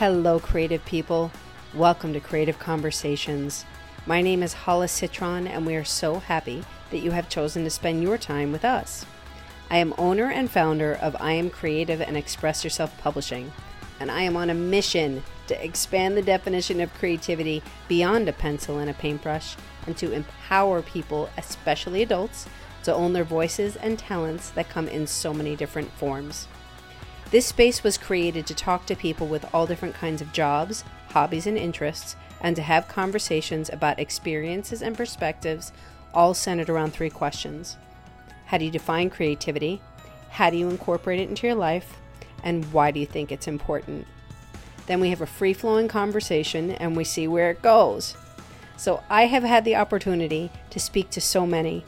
Hello, creative people. Welcome to Creative Conversations. My name is Hollis Citron, and we are so happy that you have chosen to spend your time with us. I am owner and founder of I Am Creative and Express Yourself Publishing, and I am on a mission to expand the definition of creativity beyond a pencil and a paintbrush and to empower people, especially adults, to own their voices and talents that come in so many different forms. This space was created to talk to people with all different kinds of jobs, hobbies, and interests, and to have conversations about experiences and perspectives, all centered around three questions How do you define creativity? How do you incorporate it into your life? And why do you think it's important? Then we have a free flowing conversation and we see where it goes. So I have had the opportunity to speak to so many.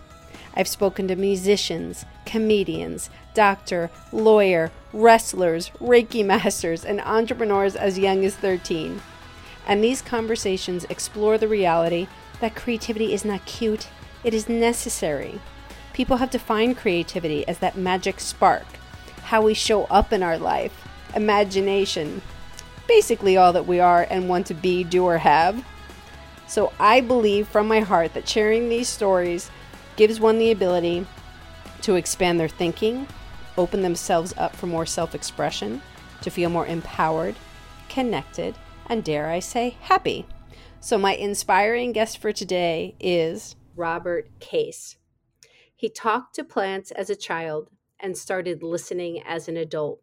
I've spoken to musicians, comedians, doctor, lawyer, wrestlers, Reiki masters, and entrepreneurs as young as 13. And these conversations explore the reality that creativity is not cute, it is necessary. People have defined creativity as that magic spark, how we show up in our life, imagination, basically all that we are and want to be, do, or have. So I believe from my heart that sharing these stories gives one the ability to expand their thinking, open themselves up for more self expression, to feel more empowered, connected, and dare I say, happy. So, my inspiring guest for today is Robert Case. He talked to plants as a child and started listening as an adult.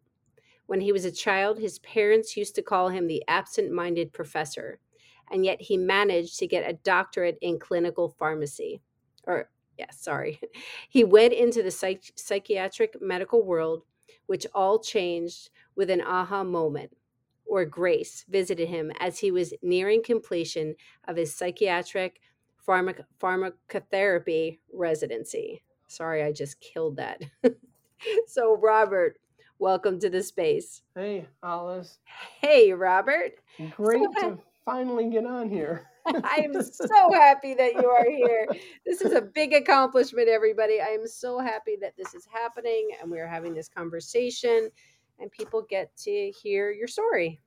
When he was a child, his parents used to call him the absent minded professor, and yet he managed to get a doctorate in clinical pharmacy, or yeah, sorry. He went into the psych- psychiatric medical world, which all changed with an aha moment or grace visited him as he was nearing completion of his psychiatric pharmac- pharmacotherapy residency. Sorry, I just killed that. so, Robert, welcome to the space. Hey, Alice. Hey, Robert. Great so, to finally get on here. I am so happy that you are here. This is a big accomplishment, everybody. I am so happy that this is happening and we are having this conversation and people get to hear your story.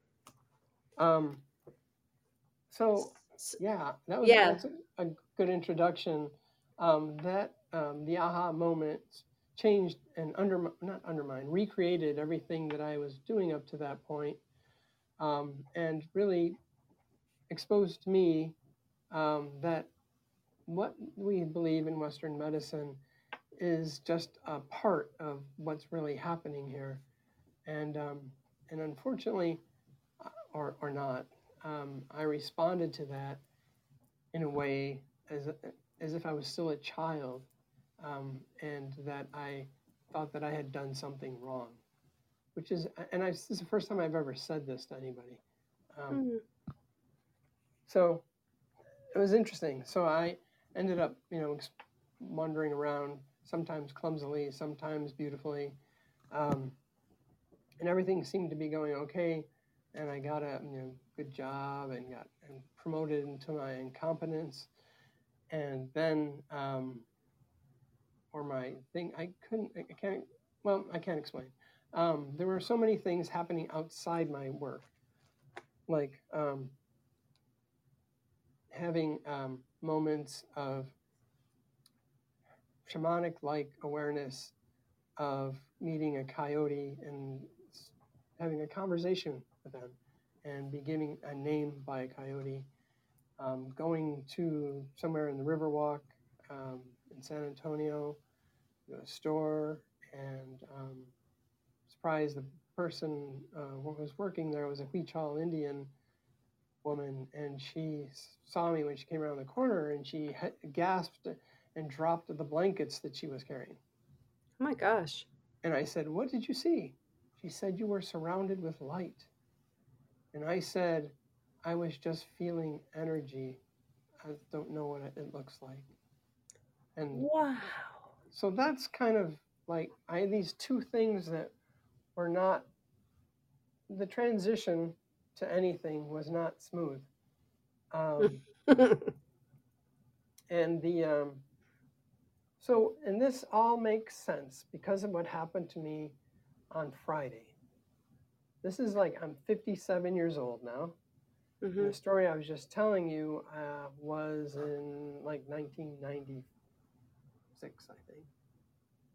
Um, so yeah, that was, yeah. a, a good introduction. Um, that um, the aha moment changed and under not undermined, recreated everything that I was doing up to that point, um, and really exposed to me um, that what we believe in Western medicine is just a part of what's really happening here, and um, and unfortunately, uh, or or not, um, I responded to that in a way as as if I was still a child, um, and that I thought that I had done something wrong, which is and I, this is the first time I've ever said this to anybody. Um, mm-hmm. So it was interesting. So I ended up, you know, wandering around, sometimes clumsily, sometimes beautifully, um, and everything seemed to be going okay. And I got a you know good job and got and promoted into my incompetence, and then um, or my thing I couldn't I can't well I can't explain. Um, there were so many things happening outside my work, like um, having um, moments of shamanic like awareness of meeting a coyote and having a conversation with them and be giving a name by a coyote, um, going to somewhere in the Riverwalk um, in San Antonio, to a store, and um, surprised the person uh, who was working there was a Huichol Indian woman, and she saw me when she came around the corner, and she gasped and dropped the blankets that she was carrying. Oh my gosh! And I said, "What did you see?" She said, "You were surrounded with light." And I said, "I was just feeling energy. I don't know what it looks like." And wow! So that's kind of like I had these two things that were not the transition to anything was not smooth. Um, and the um, so and this all makes sense because of what happened to me on Friday. this is like I'm 57 years old now. Mm-hmm. The story I was just telling you uh, was in like 1996, I think,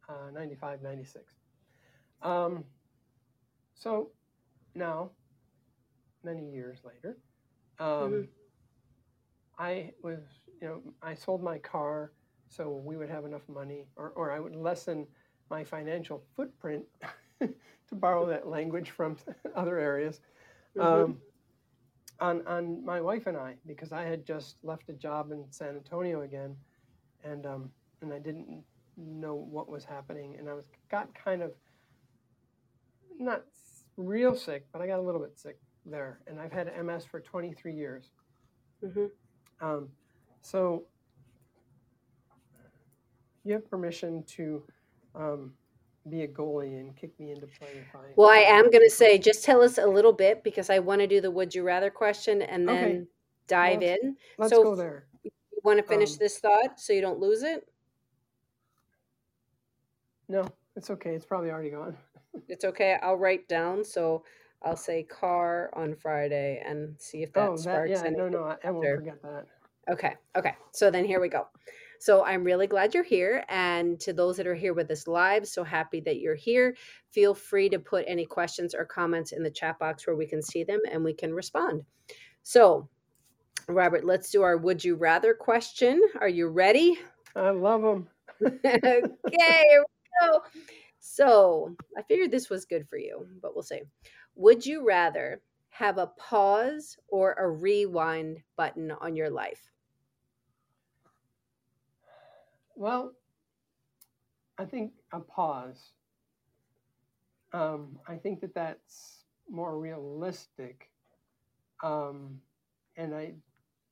uh, 95, 96. Um, so now, many years later, um, Mm-hmm. I was, you know, I sold my car so we would have enough money, or, or I would lessen my financial footprint, to borrow that language from other areas, Mhm. um, on, on my wife and I, because I had just left a job in San Antonio again, and, um, and I didn't know what was happening, and I was got kind of not real sick, but I got a little bit sick there, and I've had MS for 23 years. Mhm. Um, so you have permission to um, be a goalie and kick me into play if I. Well, I am going to say, just tell us a little bit because I want to do the would you rather question and then Okay. dive Well, in. Let's so go there. You want to finish Um, this thought so you don't lose it? No, it's okay. It's probably already gone. It's okay. I'll write down. So I'll say car on Friday and see if that oh, that sparks yeah. No, anything. no, I, I won't forget that. Okay. Okay. So then here we go. So I'm really glad you're here. And to those that are here with us live, so happy that you're here. Feel free to put any questions or comments in the chat box where we can see them and we can respond. So, Robert, let's do our would you rather question. Are you ready? I love them. okay, here we go. So I figured this was good for you, but we'll see. Would you rather have a pause or a rewind button on your life? Well, I think a pause. Um, I think that that's more realistic. Um, and I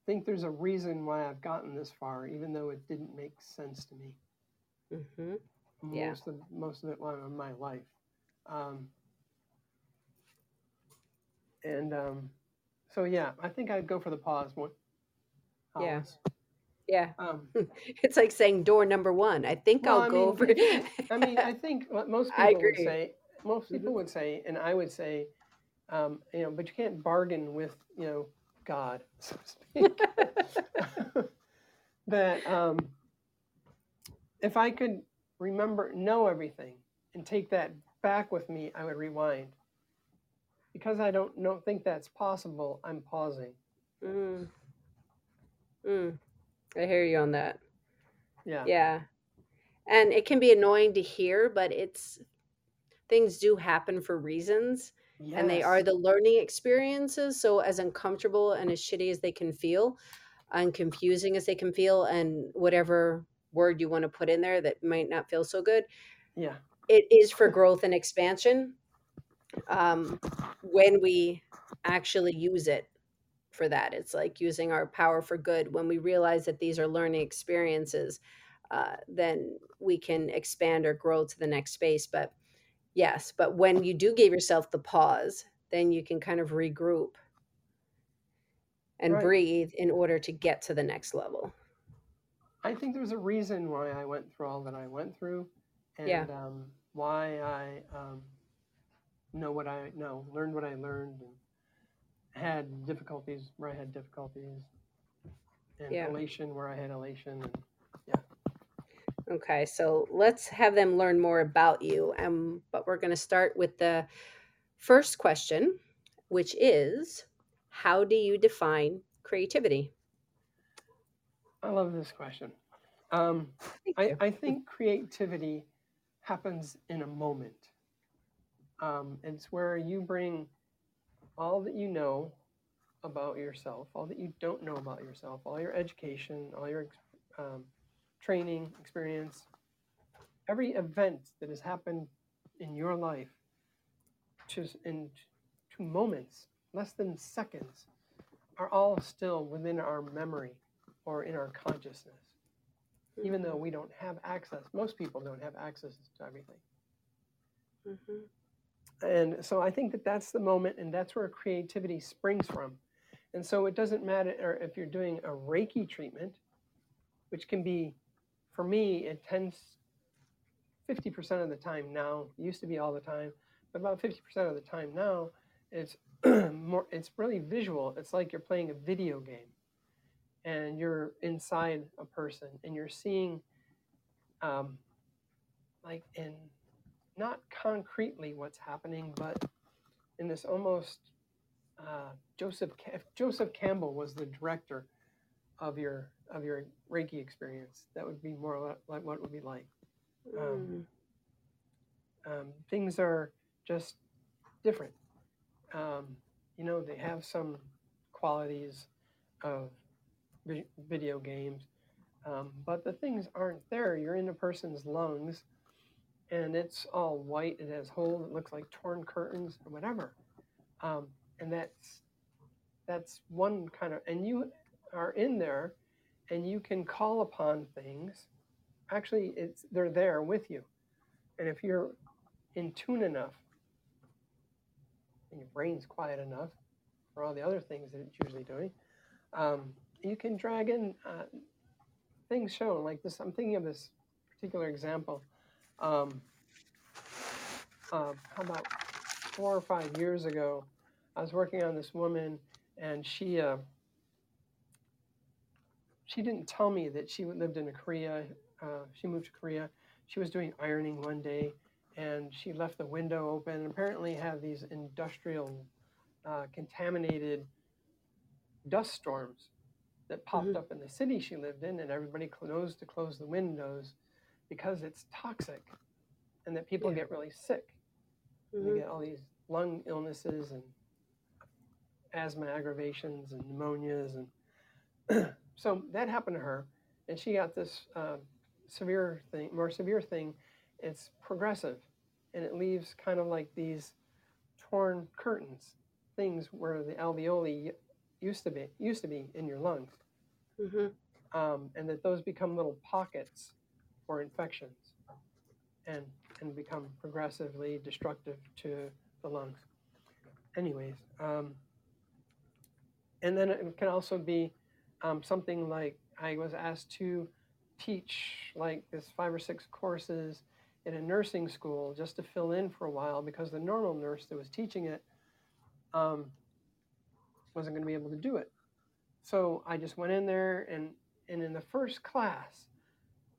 think there's a reason why I've gotten this far, even though it didn't make sense to me hmm Yeah. most of most of it while in my life. Um, and um, so yeah, I think I'd go for the pause one. Yeah. Yeah, Um, it's like saying door number one. I think Well, I'll I go mean, over. I mean, I think what most people would say, most people would say, and I would say, um, you know, but you can't bargain with, you know, God, so to speak. that um, if I could remember, know everything, and take that back with me, I would rewind. Because I don't know, think that's possible, I'm pausing. mm. Mm. I hear you on that. Yeah. Yeah. And it can be annoying to hear, but it's things do happen for reasons. and they are the learning experiences. So, as uncomfortable and as shitty as they can feel, and confusing as they can feel, and whatever word you want to put in there that might not feel so good, Yeah. it is for growth and expansion um, when we actually use it for that. It's like using our power for good. When we realize that these are learning experiences, uh, then we can expand or grow to the next space. But yes, but when you do give yourself the pause, then you can kind of regroup and Right. breathe in order to get to the next level. I think there's a reason why I went through all that I went through, and Yeah. um, why I um, know what I know, learned what I learned, and had difficulties where I had difficulties, and Yeah. elation where I had elation. And yeah. Okay, so let's have them learn more about you. Um, but we're going to start with the first question, which is How do you define creativity? I love this question. Um, I. I think creativity happens in a moment. Um, it's where you bring all that you know about yourself, all that you don't know about yourself, all your education, all your um, training experience, every event that has happened in your life, just in two moments, less than seconds, are all still within our memory or in our consciousness even though we don't have access. Most people don't have access to everything. Mhm. And so I think that that's the moment, and that's where creativity springs from. And so it doesn't matter if you're doing a Reiki treatment, which can be, for me, it tends 50% of the time now, used to be all the time, but about 50% of the time now, it's more it's really visual it's like you're playing a video game and you're inside a person and you're seeing um, like in not concretely what's happening but in this almost uh, joseph if joseph campbell was the director of your of your reiki experience that would be more like what it would be like um, mm. um, things are just different um, you know they have some qualities of video games. Um, but the things aren't there. You're in a person's lungs and it's all white. It has holes. It looks like torn curtains or whatever. Um, and that's that's one kind of and you are in there and you can call upon things actually it's they're there with you and if you're in tune enough and your brain's quiet enough for all the other things that it's usually doing um, you can drag in uh, things shown like this. I'm thinking of this particular example. Um, uh, how about four or five years ago, I was working on this woman, and she uh, she didn't tell me that she lived in Korea. Uh, she moved to Korea. She was doing ironing one day, and she left the window open. And apparently, had these industrial uh, contaminated dust storms that popped mm-hmm. up in the city she lived in, and everybody knows to close the windows because it's toxic and that people yeah. get really sick. Mm-hmm. You get all these lung illnesses and asthma aggravations and pneumonias. And so that happened to her. And she got this uh, severe thing, more severe thing. It's progressive and it leaves kind of like these torn curtains, things where the alveoli used to be used to be in your lungs, mm-hmm. um, and that those become little pockets for infections, and and become progressively destructive to the lungs. Anyways, um, and then it can also be um, something like I was asked to teach like this five or six courses in a nursing school just to fill in for a while because the normal nurse that was teaching it um, wasn't going to be able to do it. So I just went in there and, and in the first class,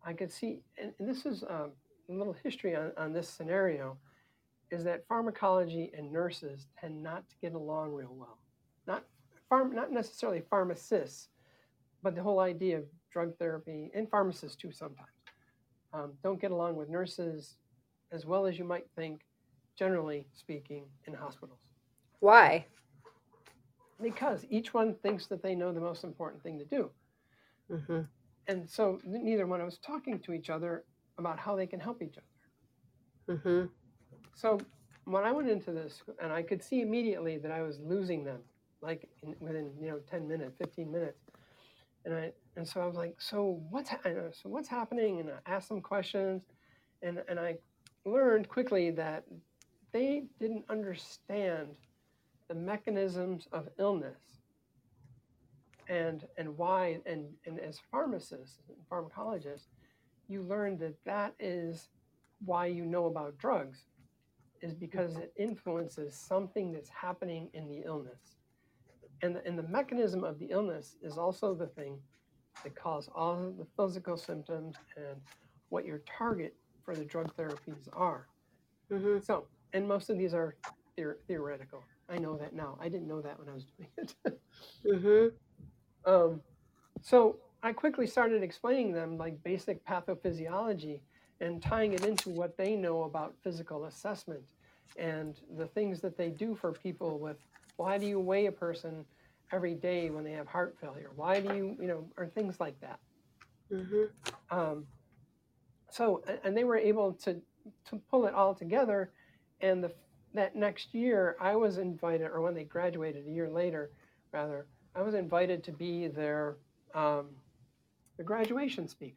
I could see, and, and this is um, a little history on, on this scenario, is that pharmacology and nurses tend not to get along real well. Not, pharm, not necessarily pharmacists, but the whole idea of drug therapy, and pharmacists too sometimes, um, don't get along with nurses as well as you might think, generally speaking, in hospitals. Why? because each one thinks that they know the most important thing to do. Mm-hmm. And so neither one was talking to each other about how they can help each other. Mm-hmm. So when I went into this, and I could see immediately that I was losing them, like in, within you know ten minutes, fifteen minutes, and I and so I was like, so what's ha- so what's happening? And I asked them questions, and and I learned quickly that they didn't understand the mechanisms of illness and and why and and as pharmacists and pharmacologists you learn that that is why you know about drugs is because it influences something that's happening in the illness and the, and the mechanism of the illness is also the thing that causes all the physical symptoms and what your target for the drug therapies are mm-hmm. so and most of these are theor- theoretical I know that now. I didn't know that when I was doing it. mm-hmm. Um, so I quickly started explaining them like basic pathophysiology and tying it into what they know about physical assessment and the things that they do for people with why do you weigh a person every day when they have heart failure? Why do you, you know, or things like that. Mm-hmm. Um, so, and they were able to, to pull it all together. And the that next year, I was invited, or when they graduated a year later, rather, I was invited to be their um, the graduation speaker.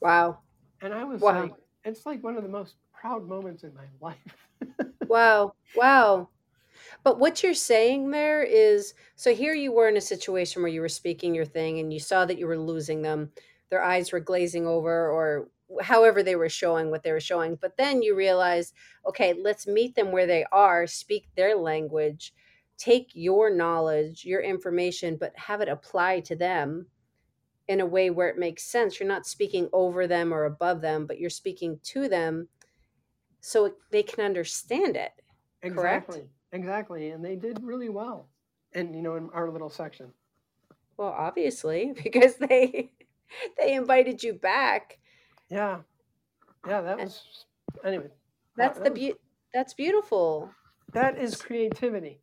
Wow. And I was wow. like, it's like one of the most proud moments in my life. wow. Wow. But what you're saying there is so here you were in a situation where you were speaking your thing and you saw that you were losing them. Their eyes were glazing over or however they were showing what they were showing but then you realize okay let's meet them where they are speak their language take your knowledge your information but have it apply to them in a way where it makes sense you're not speaking over them or above them but you're speaking to them so they can understand it exactly correct? exactly and they did really well and you know in our little section well obviously because they they invited you back yeah. Yeah, that was anyway. That's the be- that's beautiful. That is creativity.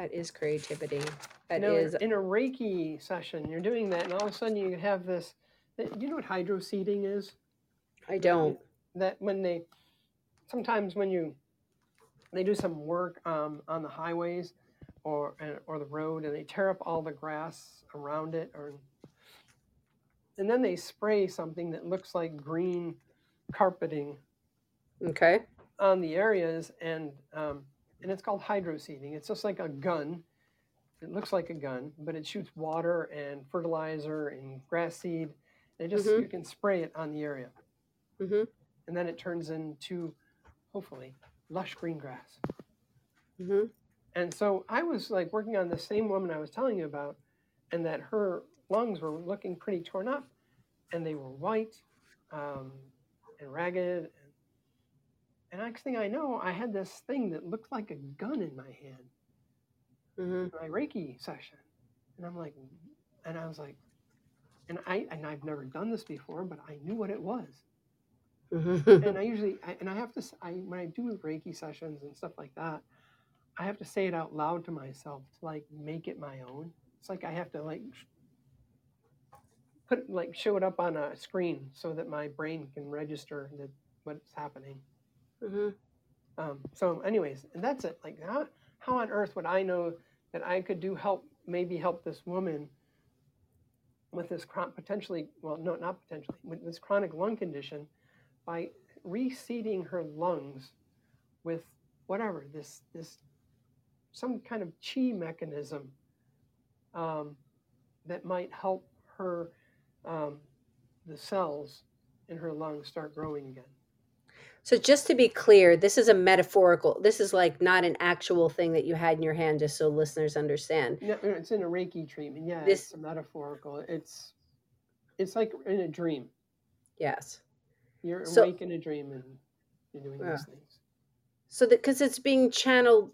That is creativity. That you know, is in a Reiki session, you're doing that, and all of a sudden you have this. You know what hydro seeding is? I don't. That when they, sometimes when you, they do some work um, on the highways, or or the road, and they tear up all the grass around it, or and then they spray something that looks like green carpeting okay on the areas and um, and it's called hydro seeding it's just like a gun it looks like a gun but it shoots water and fertilizer and grass seed and just mm-hmm. you can spray it on the area mm-hmm. and then it turns into hopefully lush green grass mm-hmm. and so i was like working on the same woman i was telling you about and that her lungs were looking pretty torn up, and they were white um, and ragged. And, next thing I know, I had this thing that looked like a gun in my hand. Mm-hmm. My Reiki session, and I'm like, and I was like, and I and I've never done this before, but I knew what it was. Mm-hmm. and I usually, I, and I have to, I when I do Reiki sessions and stuff like that, I have to say it out loud to myself to like make it my own. It's like I have to like put like show it up on a screen so that my brain can register that what's happening. Mm-hmm. Um, so, anyways, and that's it. Like, how how on earth would I know that I could do help? Maybe help this woman with this potentially well, no, not potentially with this chronic lung condition by reseeding her lungs with whatever this this some kind of chi mechanism um, that might help her um, the cells in her lungs start growing again. So just to be clear, this is a metaphorical. This is like not an actual thing that you had in your hand, just so listeners understand. No, it's in a Reiki treatment. Yeah, this, it's metaphorical. It's it's like in a dream. Yes. You're so, awake in a dream and you're doing these things. So that because it's being channeled,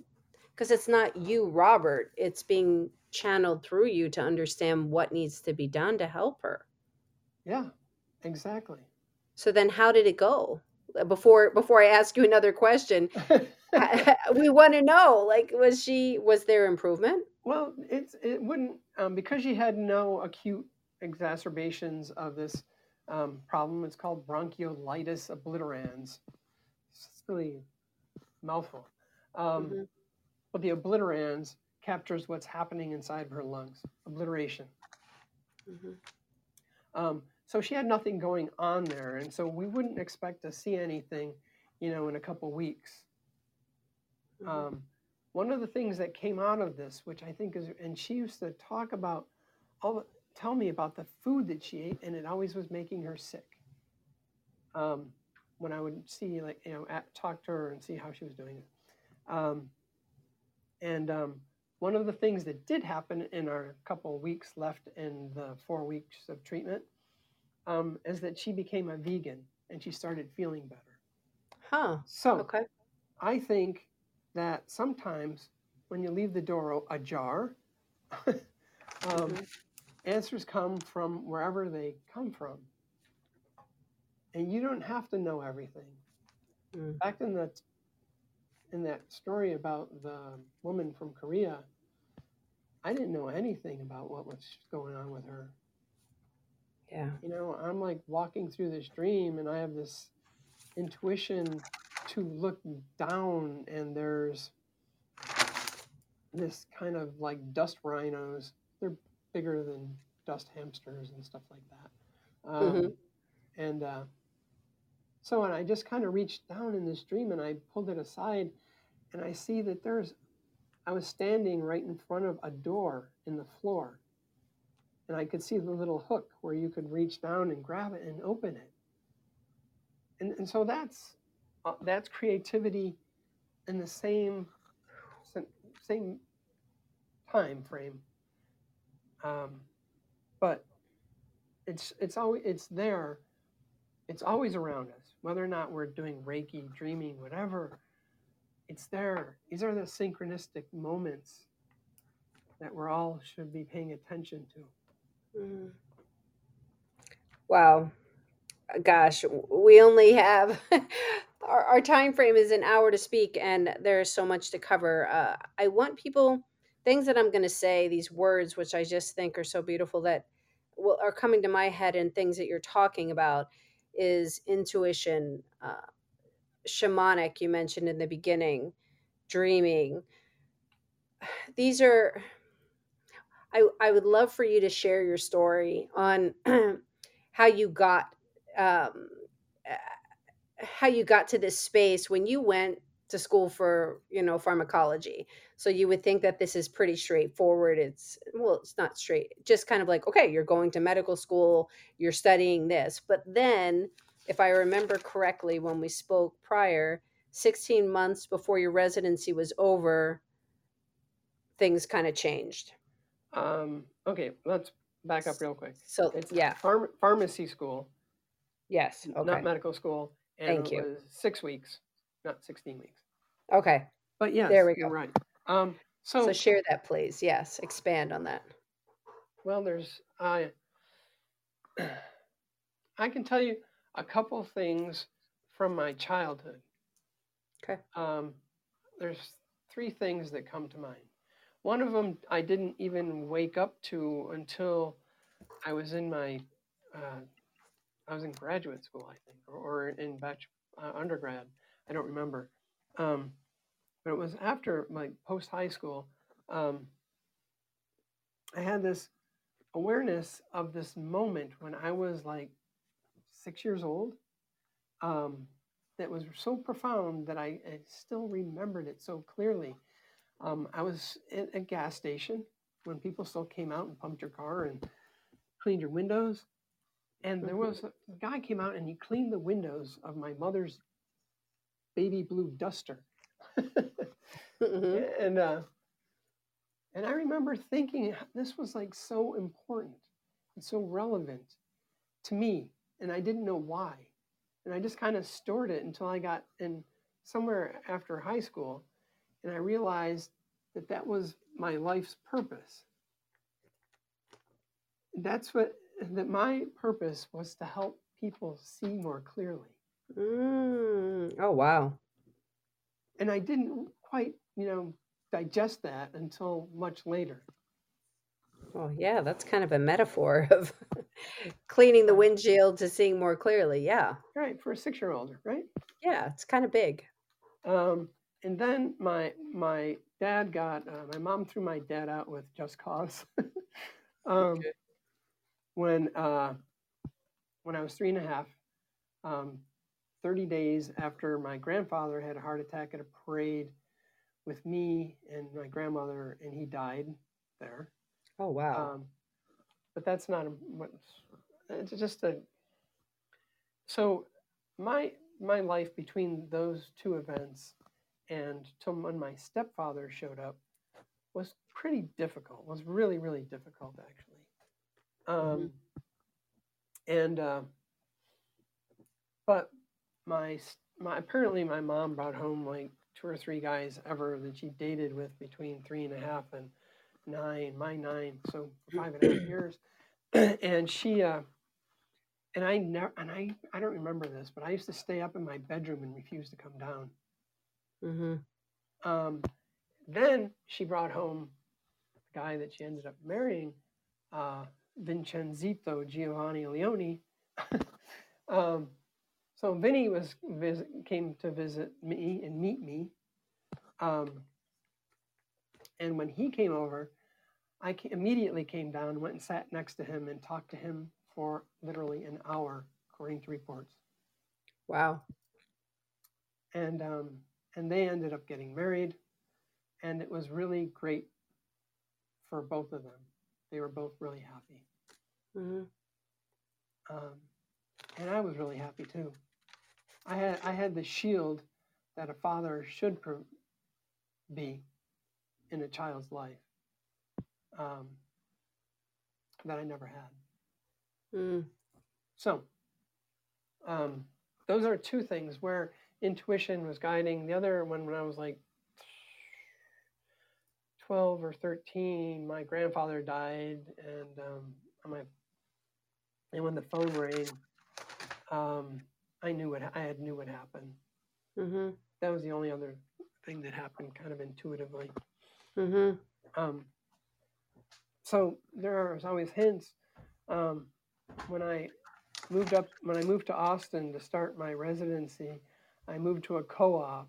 because it's not you, Robert. It's being channeled through you to understand what needs to be done to help her. Yeah, exactly. So then how did it go? Before before I ask you another question, we want to know like was she was there improvement? Well, it's it wouldn't um, because she had no acute exacerbations of this um, problem. It's called bronchiolitis obliterans. It's really mouthful. Um, mm-hmm. But the obliterans captures what's happening inside of her lungs. Obliteration. Mm-hmm. Um, so she had nothing going on there, and so we wouldn't expect to see anything, you know, in a couple weeks. Mm-hmm. Um, one of the things that came out of this, which I think is, and she used to talk about, all tell me about the food that she ate, and it always was making her sick. Um, when I would see, like, you know, at, talk to her and see how she was doing it. Um, and um, one of the things that did happen in our couple weeks left in the four weeks of treatment um, is that she became a vegan and she started feeling better. Huh. So okay. I think that sometimes when you leave the door ajar, um, mm-hmm. answers come from wherever they come from. And you don't have to know everything. Mm. Back in the in that story about the woman from Korea, I didn't know anything about what was going on with her. Yeah. You know, I'm like walking through this dream and I have this intuition to look down and there's this kind of like dust rhinos. They're bigger than dust hamsters and stuff like that. Um, mm-hmm. And uh, so and I just kind of reached down in this dream and I pulled it aside and I see that there's, I was standing right in front of a door in the floor and I could see the little hook where you could reach down and grab it and open it. and, and so that's uh, that's creativity in the same same time frame. Um, but it's it's always it's there. It's always around us, whether or not we're doing Reiki, dreaming, whatever. It's there. These are the synchronistic moments that we're all should be paying attention to. Mm. Wow, gosh, we only have our, our time frame is an hour to speak, and there's so much to cover. Uh, I want people things that I'm going to say, these words, which I just think are so beautiful that will, are coming to my head, and things that you're talking about is intuition, uh, shamanic. You mentioned in the beginning, dreaming. These are. I, I would love for you to share your story on how you got um, how you got to this space when you went to school for you know pharmacology. So you would think that this is pretty straightforward. It's well it's not straight just kind of like okay you're going to medical school you're studying this. But then if i remember correctly when we spoke prior 16 months before your residency was over things kind of changed um, okay let's back up real quick so it's yeah pharm- pharmacy school Yes. Okay. Not medical school. And Thank it you. Was six weeks, not 16 weeks. Okay. But yeah, there we go. Right. Um, so, so share that, please. Yes. Expand on that. Well, there's, I, I can tell you a couple things from my childhood. Okay. Um, there's three things that come to mind. One of them I didn't even wake up to until I was in my uh, I was in graduate school, I think, or, or in uh, undergrad. I don't remember. Um, but it was after my post high school. Um, I had this awareness of this moment when I was like six years old um, that was so profound that I, I, still remembered it so clearly. Um, I was at a gas station when people still came out and pumped your car and cleaned your windows. And there was a guy came out and he cleaned the windows of my mother's baby blue duster. mm-hmm. And uh, and I remember thinking this was like so important and so relevant to me, and I didn't know why. And I just kind of stored it until I got in somewhere after high school, and I realized that that was my life's purpose. That's what that my purpose was to help people see more clearly. Mm. Oh, wow. And I didn't quite, you know, digest that until much later. Well, yeah, that's kind of a metaphor of cleaning the windshield to seeing more clearly. Yeah. Right. For a six year old, right? Yeah, it's kind of big. Um, and then my my dad got uh, my mom threw my dad out with just cause. um, okay when uh, when I was three and a half, um, 30 days after my grandfather had a heart attack at a parade with me and my grandmother, and he died there. Oh wow! Um, but that's not a, it's just a. So my my life between those two events and till when my stepfather showed up was pretty difficult. Was really really difficult actually. Mm-hmm. Um, and uh, but my my apparently my mom brought home like two or three guys ever that she dated with between three and a half and nine, my nine, so five and a half years, and she uh, and I never and I I don't remember this, but I used to stay up in my bedroom and refuse to come down. Mm-hmm. Um, then she brought home the guy that she ended up marrying. Uh, Vincenzito Giovanni Leone. um, so Vinny was visit, came to visit me and meet me. Um, and when he came over, I immediately came down, went and sat next to him, and talked to him for literally an hour, according to reports. Wow. And um, and they ended up getting married, and it was really great for both of them. They were both really happy. Mm-hmm. Um, and I was really happy too. I had I had the shield that a father should be in a child's life um, that I never had. Mm. So, um, those are two things where intuition was guiding. The other one, when I was like 12 or 13, my grandfather died, and um, my, and when the phone rang, um, I knew what I had knew what happened. Mm-hmm. That was the only other thing that happened, kind of intuitively. Mm-hmm. Um, so there are always hints. Um, when I moved up, when I moved to Austin to start my residency, I moved to a co-op,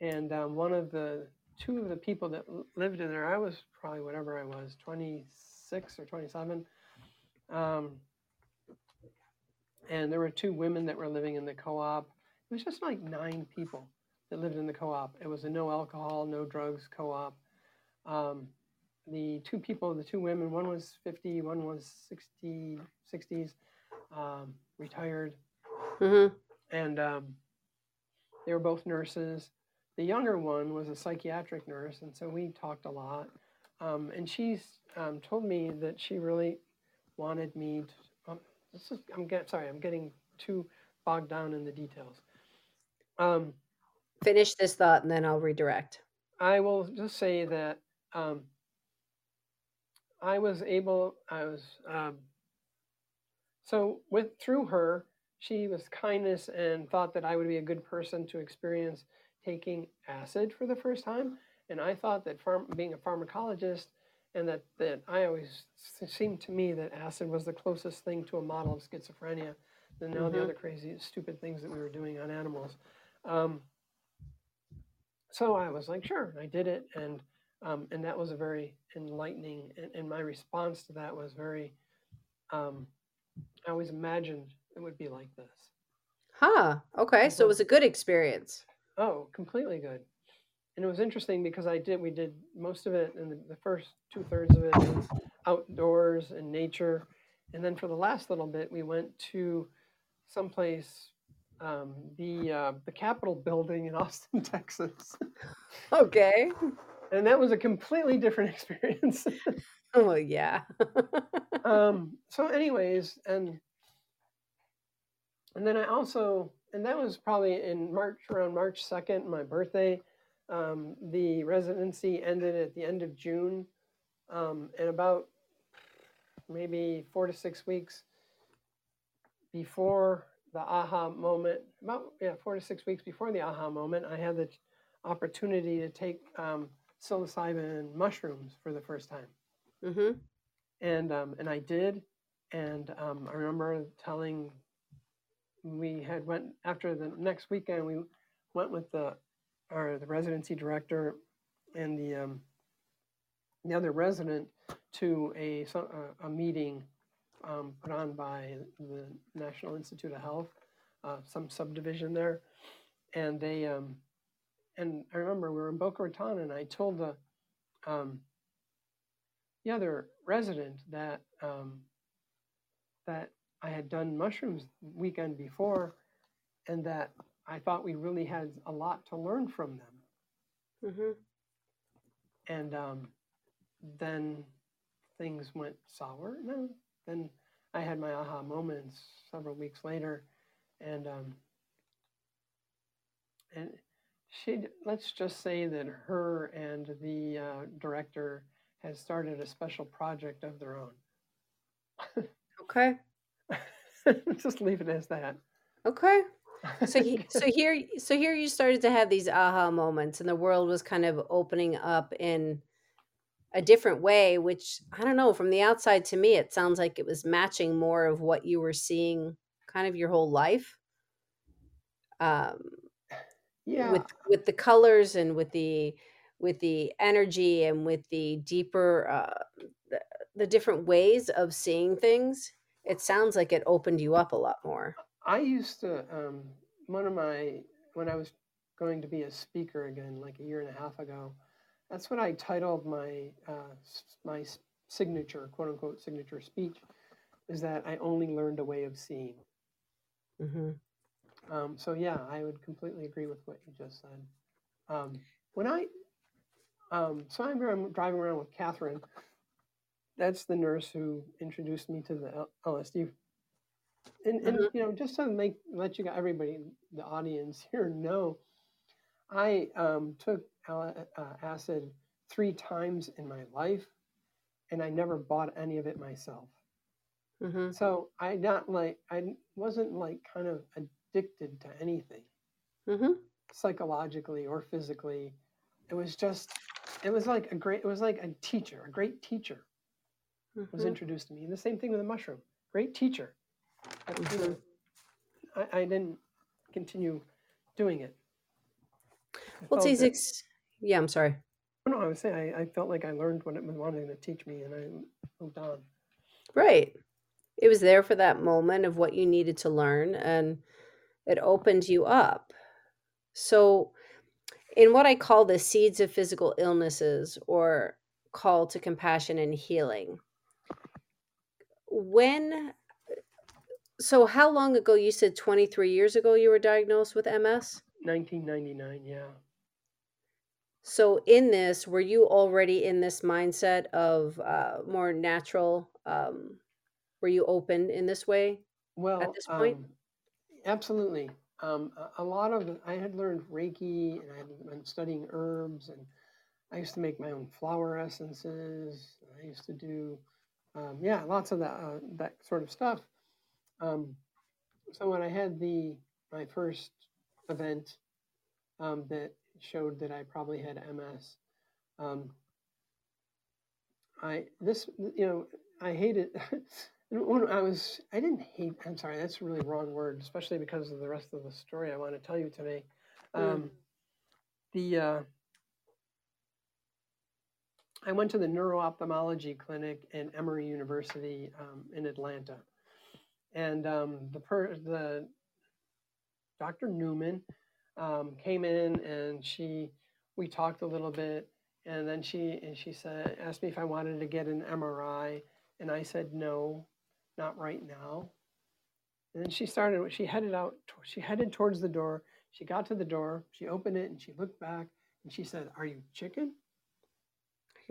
and um, one of the two of the people that lived in there, I was probably whatever I was, 26 or 27. Um, and there were two women that were living in the co-op. It was just like nine people that lived in the co-op. It was a no alcohol, no drugs co-op. Um, the two people, the two women, one was 50, one was 60, 60s, um, retired. Mm-hmm. And um, they were both nurses. The younger one was a psychiatric nurse, and so we talked a lot. Um, and she's um, told me that she really wanted me to. Um, this is, I'm get, sorry, I'm getting too bogged down in the details. Um, Finish this thought, and then I'll redirect. I will just say that um, I was able. I was um, so with through her, she was kindness and thought that I would be a good person to experience taking acid for the first time. And I thought that pharm- being a pharmacologist and that, that I always seemed to me that acid was the closest thing to a model of schizophrenia than all mm-hmm. the other crazy, stupid things that we were doing on animals. Um, so I was like, sure, I did it, and um, and that was a very enlightening. And, and, my response to that was very. Um, I always imagined it would be like this. Huh. Okay. So it was a good experience. Oh, completely good. And it was interesting because I did, we did most of it, and the, the first two thirds of it was outdoors and nature. And then for the last little bit, we went to someplace, um, the uh, the Capitol building in Austin, Texas. Okay. and that was a completely different experience. oh yeah. um, so, anyways, and and then I also, and that was probably in March, around March 2nd, my birthday. Um, the residency ended at the end of June. Um, and about maybe four to six weeks before the aha moment, about yeah, four to six weeks before the aha moment, I had the opportunity to take um, psilocybin mushrooms for the first time. Mm-hmm. And um, and I did, and um, I remember telling we had went after the next weekend. We went with the our the residency director and the um, the other resident to a a, meeting um, put on by the National Institute of Health, uh, some subdivision there, and they um, and I remember we were in Boca Raton, and I told the um, the other resident that um, that I had done mushrooms weekend before, and that I thought we really had a lot to learn from them. Mm-hmm. And um, then things went sour. No, then I had my aha moments several weeks later, and um, and she let's just say that her and the uh, director has started a special project of their own. okay. Just leave it as that. Okay. So he, so here so here you started to have these aha moments and the world was kind of opening up in a different way which I don't know from the outside to me it sounds like it was matching more of what you were seeing kind of your whole life. Um yeah. with with the colors and with the with the energy and with the deeper uh the, the different ways of seeing things it sounds like it opened you up a lot more. I used to, um, one of my, when I was going to be a speaker again, like a year and a half ago, that's what I titled my, uh, my signature, quote unquote, signature speech, is that I only learned a way of seeing. Mm-hmm. Um, so yeah, I would completely agree with what you just said. Um, when I, um, so I'm, I'm driving around with Catherine. That's the nurse who introduced me to the LSD. And, and Mhm. you know, just to make let you everybody, the audience here know, I um, took uh, acid three times in my life, and I never bought any of it myself. Mm-hmm. So I not like I wasn't like kind of addicted to anything Mm-hmm. psychologically or physically. It was just it was like a great it was like a teacher, a great teacher was Mm-hmm. introduced to me. And the same thing with the mushroom. Great teacher. But, you know, Mhm. I, I didn't continue doing it. I Well, it's easy. that- yeah, I'm sorry. no, I was saying I, I felt like I learned what it was wanting to teach me and I moved on. Right. It was there for that moment of what you needed to learn, and it opened you up. So, in what I call the seeds of physical illnesses or call to compassion and healing, when, so how long ago you said 23 years ago you were diagnosed with MS? 1999, yeah. So, in this, were you already in this mindset of uh, more natural? Um, were you open in this way? Well, at this point? um, absolutely. Um, a, a lot of I had learned Reiki and I had been studying herbs and I used to make my own flower essences. I used to do, um, yeah, lots of that uh, that sort of stuff. Um, so when I had the my first event um, that showed that I probably had MS, um, I this you know I hated when I was I didn't hate I'm sorry that's a really wrong word especially because of the rest of the story I want to tell you today. Mm. Um, the uh, I went to the neuro-ophthalmology clinic in Emory University um, in Atlanta, and um, the per the Dr. Newman um, came in and she we talked a little bit. And then she and she said asked me if I wanted to get an MRI and I said no not right now. And then she started she headed out she headed towards the door. She got to the door she opened it and she looked back and she said are you chicken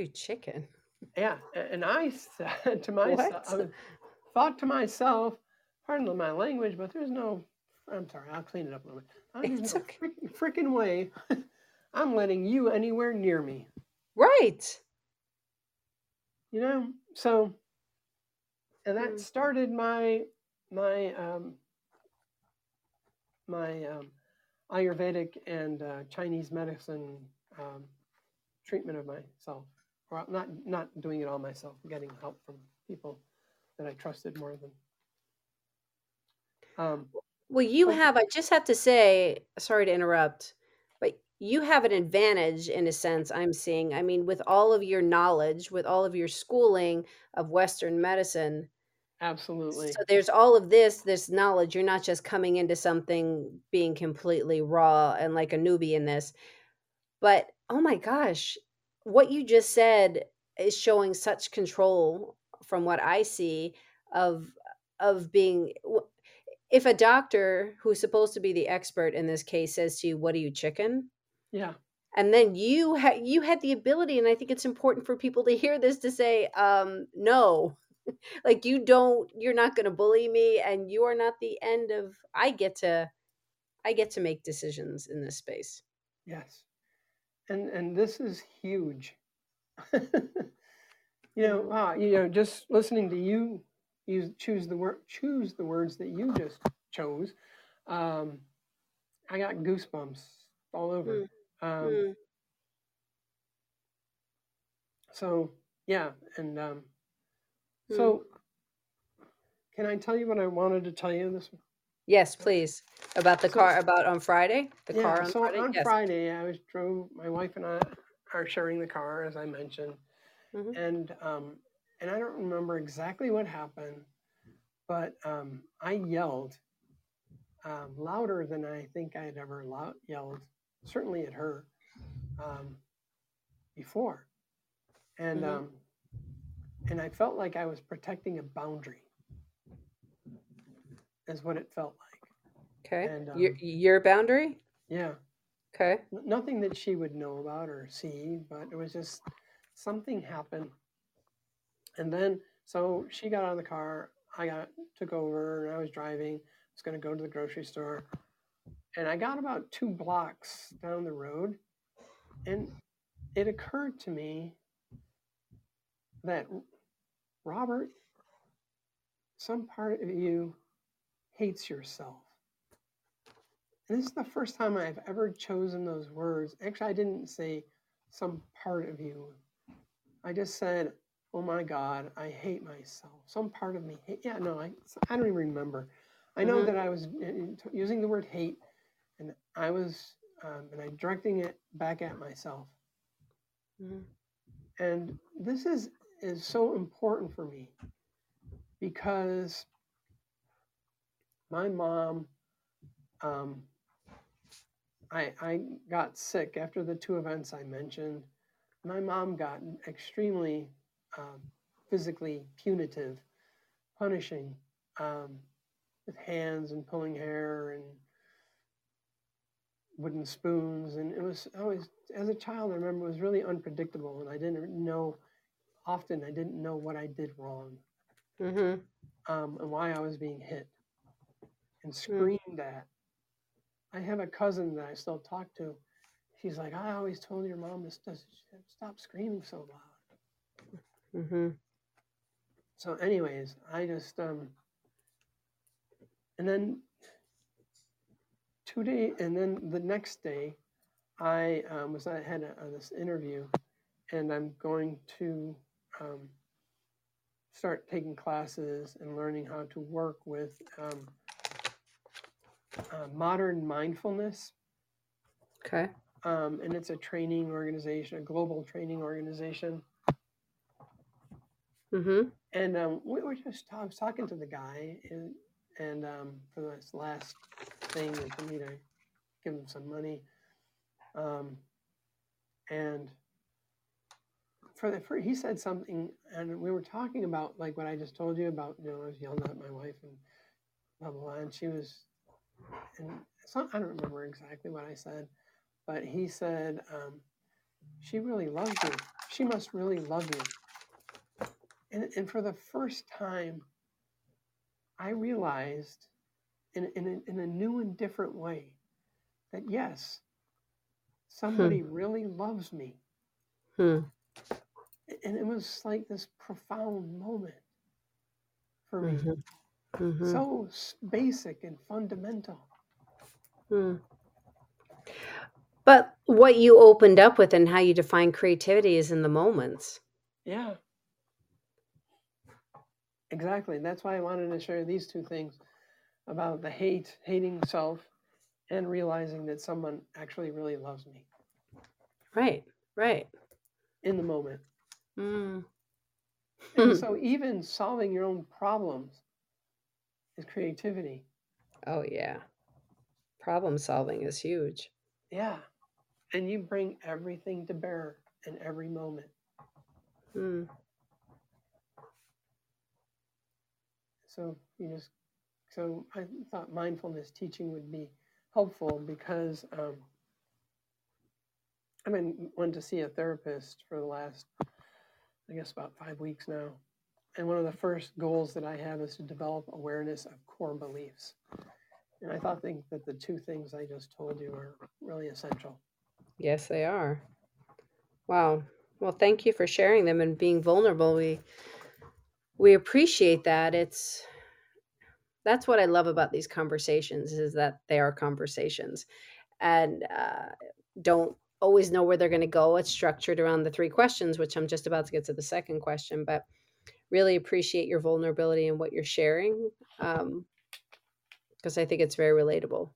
You chicken. yeah and I said to myself I thought to myself pardon my language but there's no I'm sorry I'll clean it up a little bit there's It's no okay. freaking, freaking way I'm letting you anywhere near me Right. you know so and that Mm. started my my um my um ayurvedic and uh, chinese medicine um, treatment of myself or not not doing it all myself getting help from people that i trusted more than um Well, you Oh. have, I just have to say, sorry to interrupt, but you have an advantage in a sense, I'm seeing. I mean, with all of your knowledge, with all of your schooling of Western medicine, absolutely so there's all of this, this knowledge. You're not just coming into something being completely raw and like a newbie in this. But oh my gosh, what you just said is showing such control from what I see of of being if a doctor who's supposed to be the expert in this case says to you, "What are you chicken?" yeah and then you ha- you had the ability and I think it's important for people to hear this to say, um, "No." like you don't you're not going to bully me and you are not the end of I get to I get to make decisions in this space. yes and and this is huge you know wow you know just listening to you you choose the word choose the words that you just chose um i got goosebumps all over um Mm. so yeah and um Hmm. so can i tell you what i wanted to tell you this Yes, please. About the car about on Friday? The yeah car on Friday. so Friday? on yes. friday i was drove my wife and i are sharing the car as i mentioned Mhm. and um, and I don't remember exactly what happened, but um, I yelled um, louder than I think I had ever lou- yelled, certainly at her um, before, and Mhm. um, and I felt like I was protecting a boundary, is what it felt like. Okay. And um, your your boundary? Yeah. Okay. Nothing that she would know about or see, but it was just something happened. And then so she got out of the car, I got took over and I was driving, I was gonna go to the grocery store. And I got about two blocks down the road and it occurred to me that Robert, some part of you hates yourself. And this is the first time I've ever chosen those words. Actually, I didn't say some part of you. I just said, oh my God, I hate myself. Some part of me hate. Yeah, no, I, I don't even remember. I know mm-hmm. that I was uh, using the word hate and I was, um, and I directing it back at myself. Mm-hmm. And this is is so important for me because my mom, um, I, I got sick after the two events I mentioned. My mom got extremely um, physically punitive, punishing um, with hands and pulling hair and wooden spoons. And it was always, as a child, I remember it was really unpredictable and I didn't know often I didn't know what I did wrong mm-hmm. um, and why I was being hit and mm. screamed mm. at. I have a cousin that I still talk to. She's like, I always told your mom to stop screaming so loud. Mm-hmm. So, anyways, I just, um, and then two days, and then the next day, I um, was I had a, a, this interview, and I'm going to um, start taking classes and learning how to work with um, uh, modern mindfulness. Okay. Um, and it's a training organization, a global training organization. Mm-hmm. And um, we were just I was talking to the guy, and, and um, for this last thing, for me to give him some money, um, and for the for, he said something, and we were talking about like what I just told you about. You know, I was yelling at my wife and blah blah blah, and she was, and so I don't remember exactly what I said, but he said, um, "She really loves you. She must really love you." And and for the first time, I realized, in in a, in a new and different way, that yes, somebody hmm. really loves me. Hmm and it was like this profound moment for me. Mm-hmm. Mm-hmm. So basic and fundamental. Mm. But what you opened up with and how you define creativity is in the moments. Yeah. Exactly. That's why I wanted to share these two things about the hate, hating self, and realizing that someone actually really loves me. Right, right. In the moment. Mm. and so even solving your own problems is creativity. Oh, yeah. Problem solving is huge. Yeah. And you bring everything to bear in every moment. Mm. So you just so I thought mindfulness teaching would be helpful because um, I've been wanting to see a therapist for the last I guess about five weeks now. And one of the first goals that I have is to develop awareness of core beliefs. And I thought think that the two things I just told you are really essential. Yes, they are. Wow. Well, thank you for sharing them and being vulnerable. We we appreciate that. It's that's what I love about these conversations is that they are conversations, and uh, don't always know where they're going to go. It's structured around the three questions, which I'm just about to get to the second question, but really appreciate your vulnerability and what you're sharing because um, I think it's very relatable.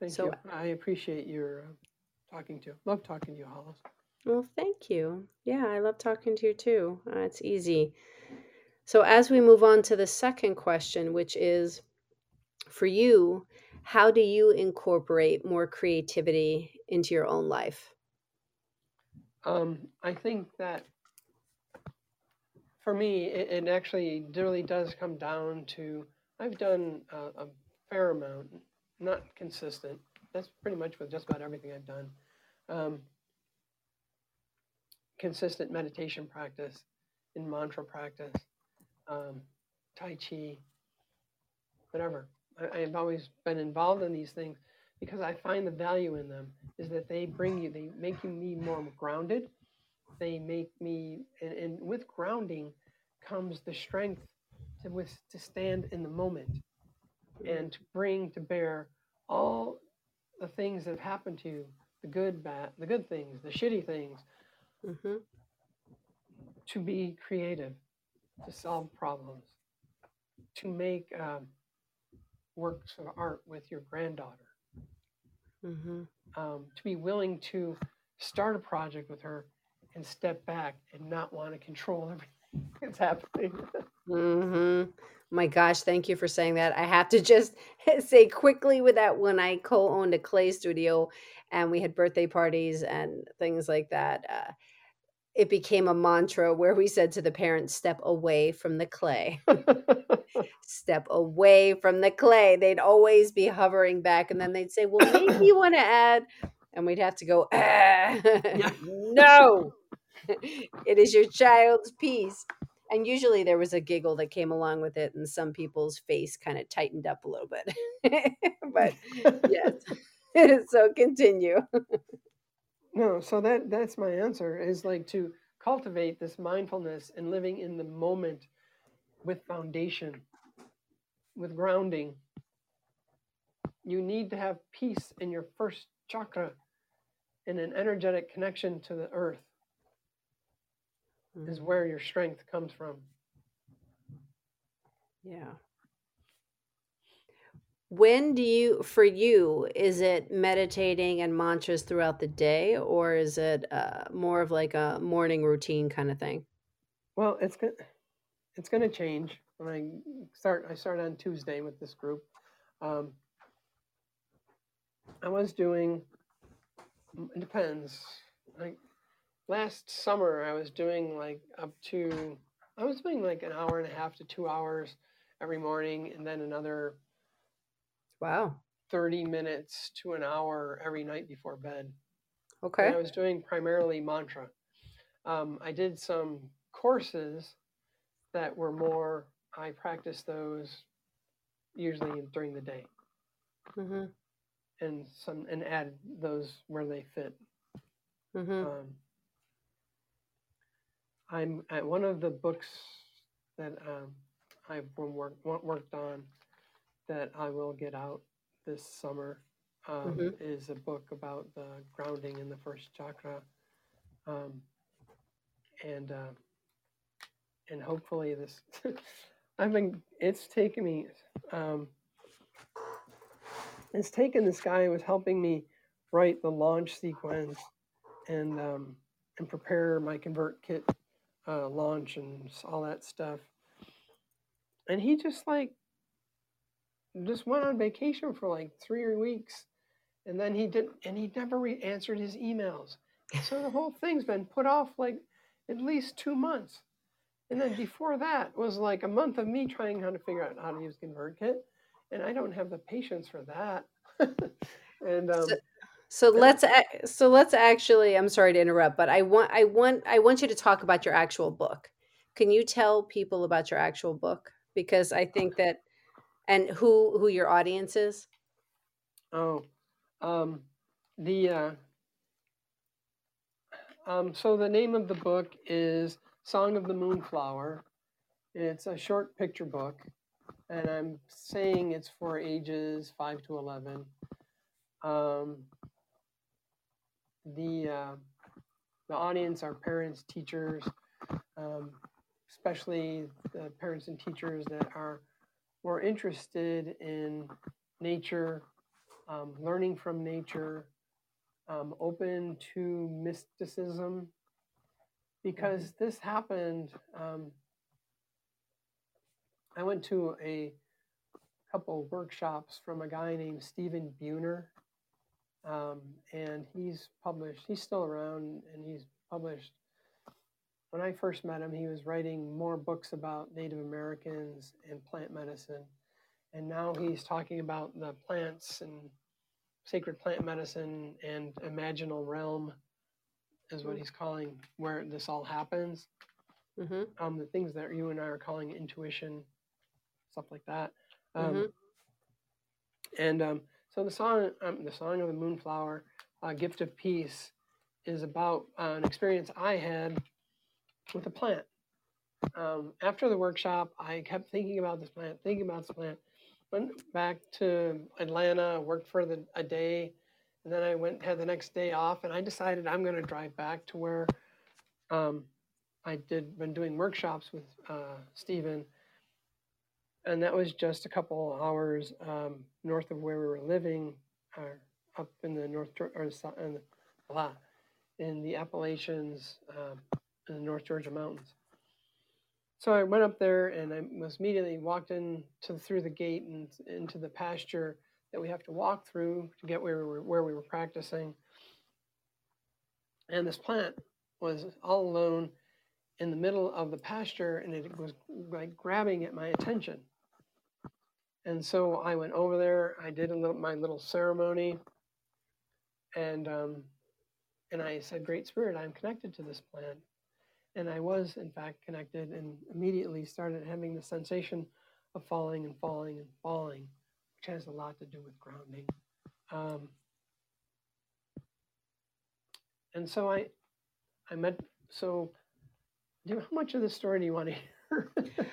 Thank so, you. I appreciate your uh, talking to. Love talking to you, Hollis. Well, thank you. Yeah, I love talking to you too. Uh, it's easy. So, as we move on to the second question, which is for you, how do you incorporate more creativity into your own life? Um, I think that for me, it, it, actually really does come down to I've done a, a fair amount, not consistent. That's pretty much with just about everything I've done. Um, consistent meditation practice, in mantra practice, um, Tai Chi, whatever. I, have always been involved in these things because I find the value in them is that they bring you, they make you me more grounded. They make me, and, and with grounding comes the strength to with to stand in the moment and to bring to bear all the things that have happened to you, the good, bad, the good things, the shitty things, mm-hmm. to be creative, to solve problems, to make um, works of art with your granddaughter, mm-hmm. um, to be willing to start a project with her and step back and not want to control everything that's happening. mm-hmm. My gosh, thank you for saying that. I have to just say quickly with that when I co owned a clay studio and we had birthday parties and things like that. Uh, it became a mantra where we said to the parents, step away from the clay. step away from the clay. They'd always be hovering back, and then they'd say, Well, maybe you want to add. And we'd have to go, ah, No, it is your child's piece. And usually there was a giggle that came along with it, and some people's face kind of tightened up a little bit. but yes, so continue. No, so that that's my answer is like to cultivate this mindfulness and living in the moment with foundation, with grounding. You need to have peace in your first chakra and an energetic connection to the earth mm-hmm. is where your strength comes from. Yeah when do you for you is it meditating and mantras throughout the day or is it uh, more of like a morning routine kind of thing? Well it's good it's going to change when i start i start on tuesday with this group. Um, i was doing it depends. Like last summer i was doing like up to i was doing like an hour and a half to two hours every morning and then another Wow. 30 minutes to an hour every night before bed. Okay. And I was doing primarily mantra. Um, I did some courses that were more, I practiced those usually during the day. Mm-hmm. And some and add those where they fit. Mm-hmm. Um, I'm at one of the books that um, I've been work, worked on that I will get out this summer um, mm-hmm. is a book about the grounding in the first chakra, um, and uh, and hopefully this. I've been. It's taken me. Um, it's taken this guy who was helping me write the launch sequence and um, and prepare my ConvertKit uh, launch and all that stuff. And he just like just went on vacation for like three weeks, and then he didn't, and he never re- answered his emails. So the whole thing's been put off like at least two months. And then before that was like a month of me trying how to figure out how to use ConvertKit, and I don't have the patience for that. and um, so, so let's so let's actually. I'm sorry to interrupt, but I want I want I want you to talk about your actual book. Can you tell people about your actual book? Because I think that and who who your audience is? Oh, um, the uh, um, so the name of the book is Song of the Moonflower. It's a short picture book, and I'm saying it's for ages five to eleven. Um, the uh, the audience are parents, teachers, um, especially the parents and teachers that are more interested in nature, um, learning from nature, um, open to mysticism, because mm-hmm. this happened. Um, I went to a couple workshops from a guy named Stephen Buhner, um, and he's published. He's still around, and he's published when I first met him, he was writing more books about Native Americans and plant medicine. and now he's talking about the plants and sacred plant medicine and imaginal realm is what he's calling where this all happens. Mm-hmm. Um, the things that you and I are calling intuition, stuff like that. Um, mm-hmm. And um, so the song, um, the song of the moonflower, uh, gift of peace, is about uh, an experience I had with a plant. Um, after the workshop, I kept thinking about this plant, thinking about this plant. Went back to Atlanta, worked for the, a day, and then I went had the next day off, and I decided I'm going to drive back to where um, I did been doing workshops with uh, Stephen, and that was just a couple hours um, north of where we were living, up in the north or in the, in the Appalachians, uh, in the North Georgia mountains. So I went up there and I was immediately walked in to through the gate and into the pasture that we have to walk through to get where we were where we were practicing. And this plant was all alone in the middle of the pasture and it was like grabbing at my attention. And so I went over there, I did a little my little ceremony and um, and I said, Great Spirit, I'm connected to this plant. And I was, in fact, connected and immediately started having the sensation of falling and falling and falling, which has a lot to do with grounding. Um, and so I, I met, so do you, how much of the story do you want to hear?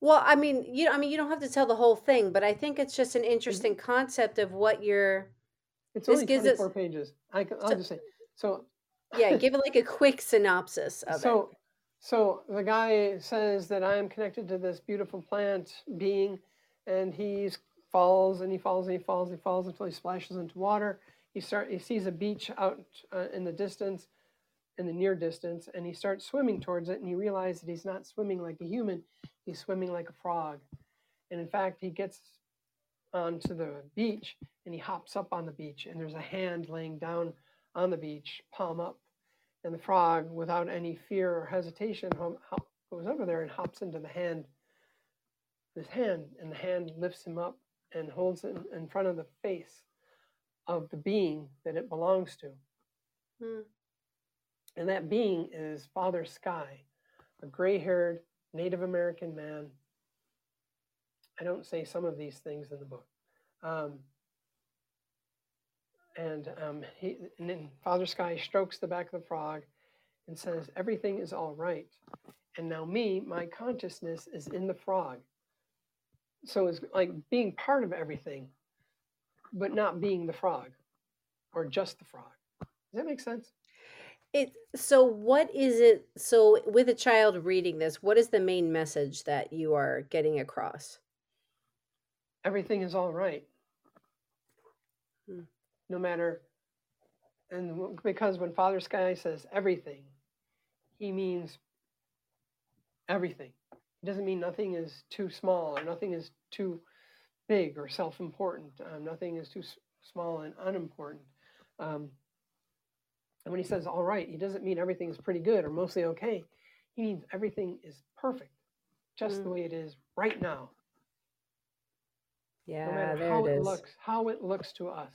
well, I mean, you I mean, you don't have to tell the whole thing, but I think it's just an interesting concept of what you're. It's only 24 us, pages. I, will so, just say, so yeah, give it like a quick synopsis of so, it. So the guy says that I am connected to this beautiful plant being, and he falls and he falls and he falls and he falls until he splashes into water. He start he sees a beach out uh, in the distance, in the near distance, and he starts swimming towards it. And he realizes that he's not swimming like a human; he's swimming like a frog. And in fact, he gets onto the beach and he hops up on the beach, and there's a hand laying down on the beach, palm up. And the frog, without any fear or hesitation, goes over there and hops into the hand, this hand, and the hand lifts him up and holds it in front of the face of the being that it belongs to. Hmm. And that being is Father Sky, a gray haired Native American man. I don't say some of these things in the book. Um, and, um, he, and then Father Sky strokes the back of the frog and says, Everything is all right. And now, me, my consciousness is in the frog. So it's like being part of everything, but not being the frog or just the frog. Does that make sense? It so what is it so with a child reading this, what is the main message that you are getting across? Everything is all right. Hmm no matter, and because when Father Sky says everything, he means everything. It doesn't mean nothing is too small or nothing is too big or self important. Um, nothing is too s- small and unimportant. Um, and when he says all right, he doesn't mean everything is pretty good or mostly okay. He means everything is perfect, just mm. the way it is right now. Yeah, no matter there how it, it looks, how it looks to us.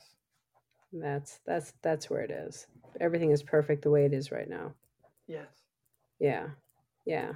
That's that's that's where it is. Everything is perfect the way it is right now. Yes. Yeah. Yeah.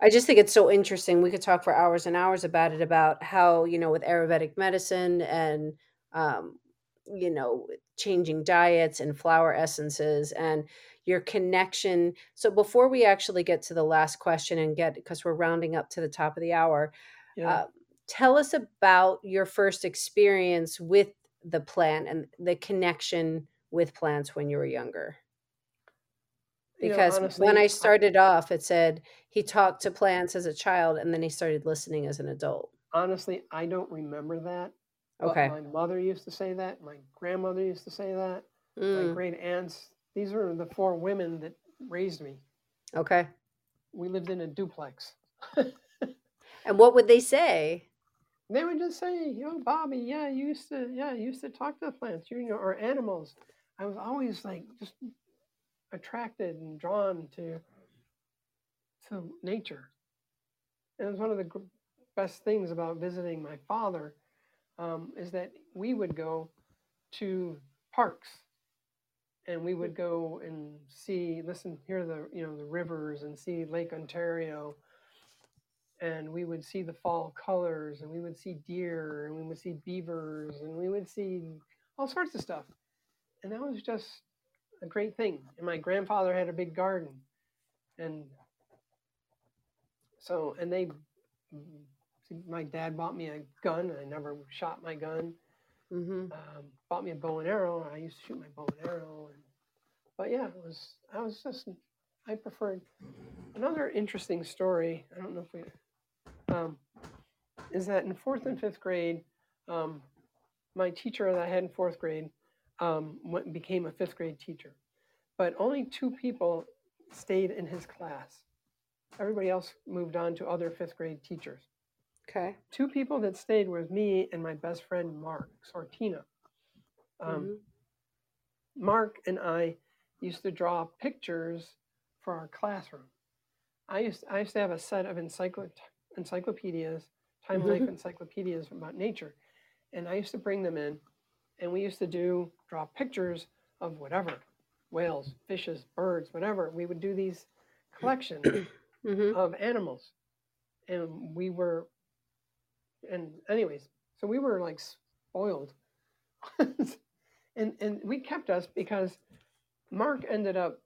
I just think it's so interesting. We could talk for hours and hours about it about how, you know, with Ayurvedic medicine and um, you know, changing diets and flower essences and your connection. So before we actually get to the last question and get because we're rounding up to the top of the hour, yeah. uh, tell us about your first experience with the plant and the connection with plants when you were younger? Because you know, honestly, when i started off it said he talked to plants as a child and then he started listening as an adult. Honestly i don't remember that okay. my mother used to say that my grandmother used to say that mm. my great aunts these were the four women that raised me. Okay. We lived in a duplex. And what would they say they would just say, "You know, Bobby, yeah, you used to, yeah, you used to talk to the plants, you know, or animals." I was always like just attracted and drawn to to nature. And it was one of the best things about visiting my father um, is that we would go to parks and we would go and see listen hear the you know the rivers and see lake ontario and we would see the fall colors and we would see deer and we would see beavers and we would see all sorts of stuff. And that was just a great thing. And my grandfather had a big garden and so and they my dad bought me a gun i never shot my gun. Mm-hmm. um, bought me a bow and arrow i used to shoot my bow and arrow and but yeah it was i was just i preferred. Another interesting story i don't know if we um, is that in fourth and fifth grade, um, my teacher that I had in fourth grade um, went, became a fifth grade teacher, but only two people stayed in his class. Everybody else moved on to other fifth grade teachers. Okay. Two people that stayed was me and my best friend Mark Sortina. Um, mm-hmm. Mark and I used to draw pictures for our classroom. I used I used to have a set of encyclopedias encyclopedias, Time mm-hmm. Life encyclopedias about nature. And I used to bring them in, and we used to do draw pictures of whatever whales, fishes, birds, whatever. We would do these collections mm-hmm. of animals. And we were, and anyways, so we were like spoiled. and, and we kept us because Mark ended up,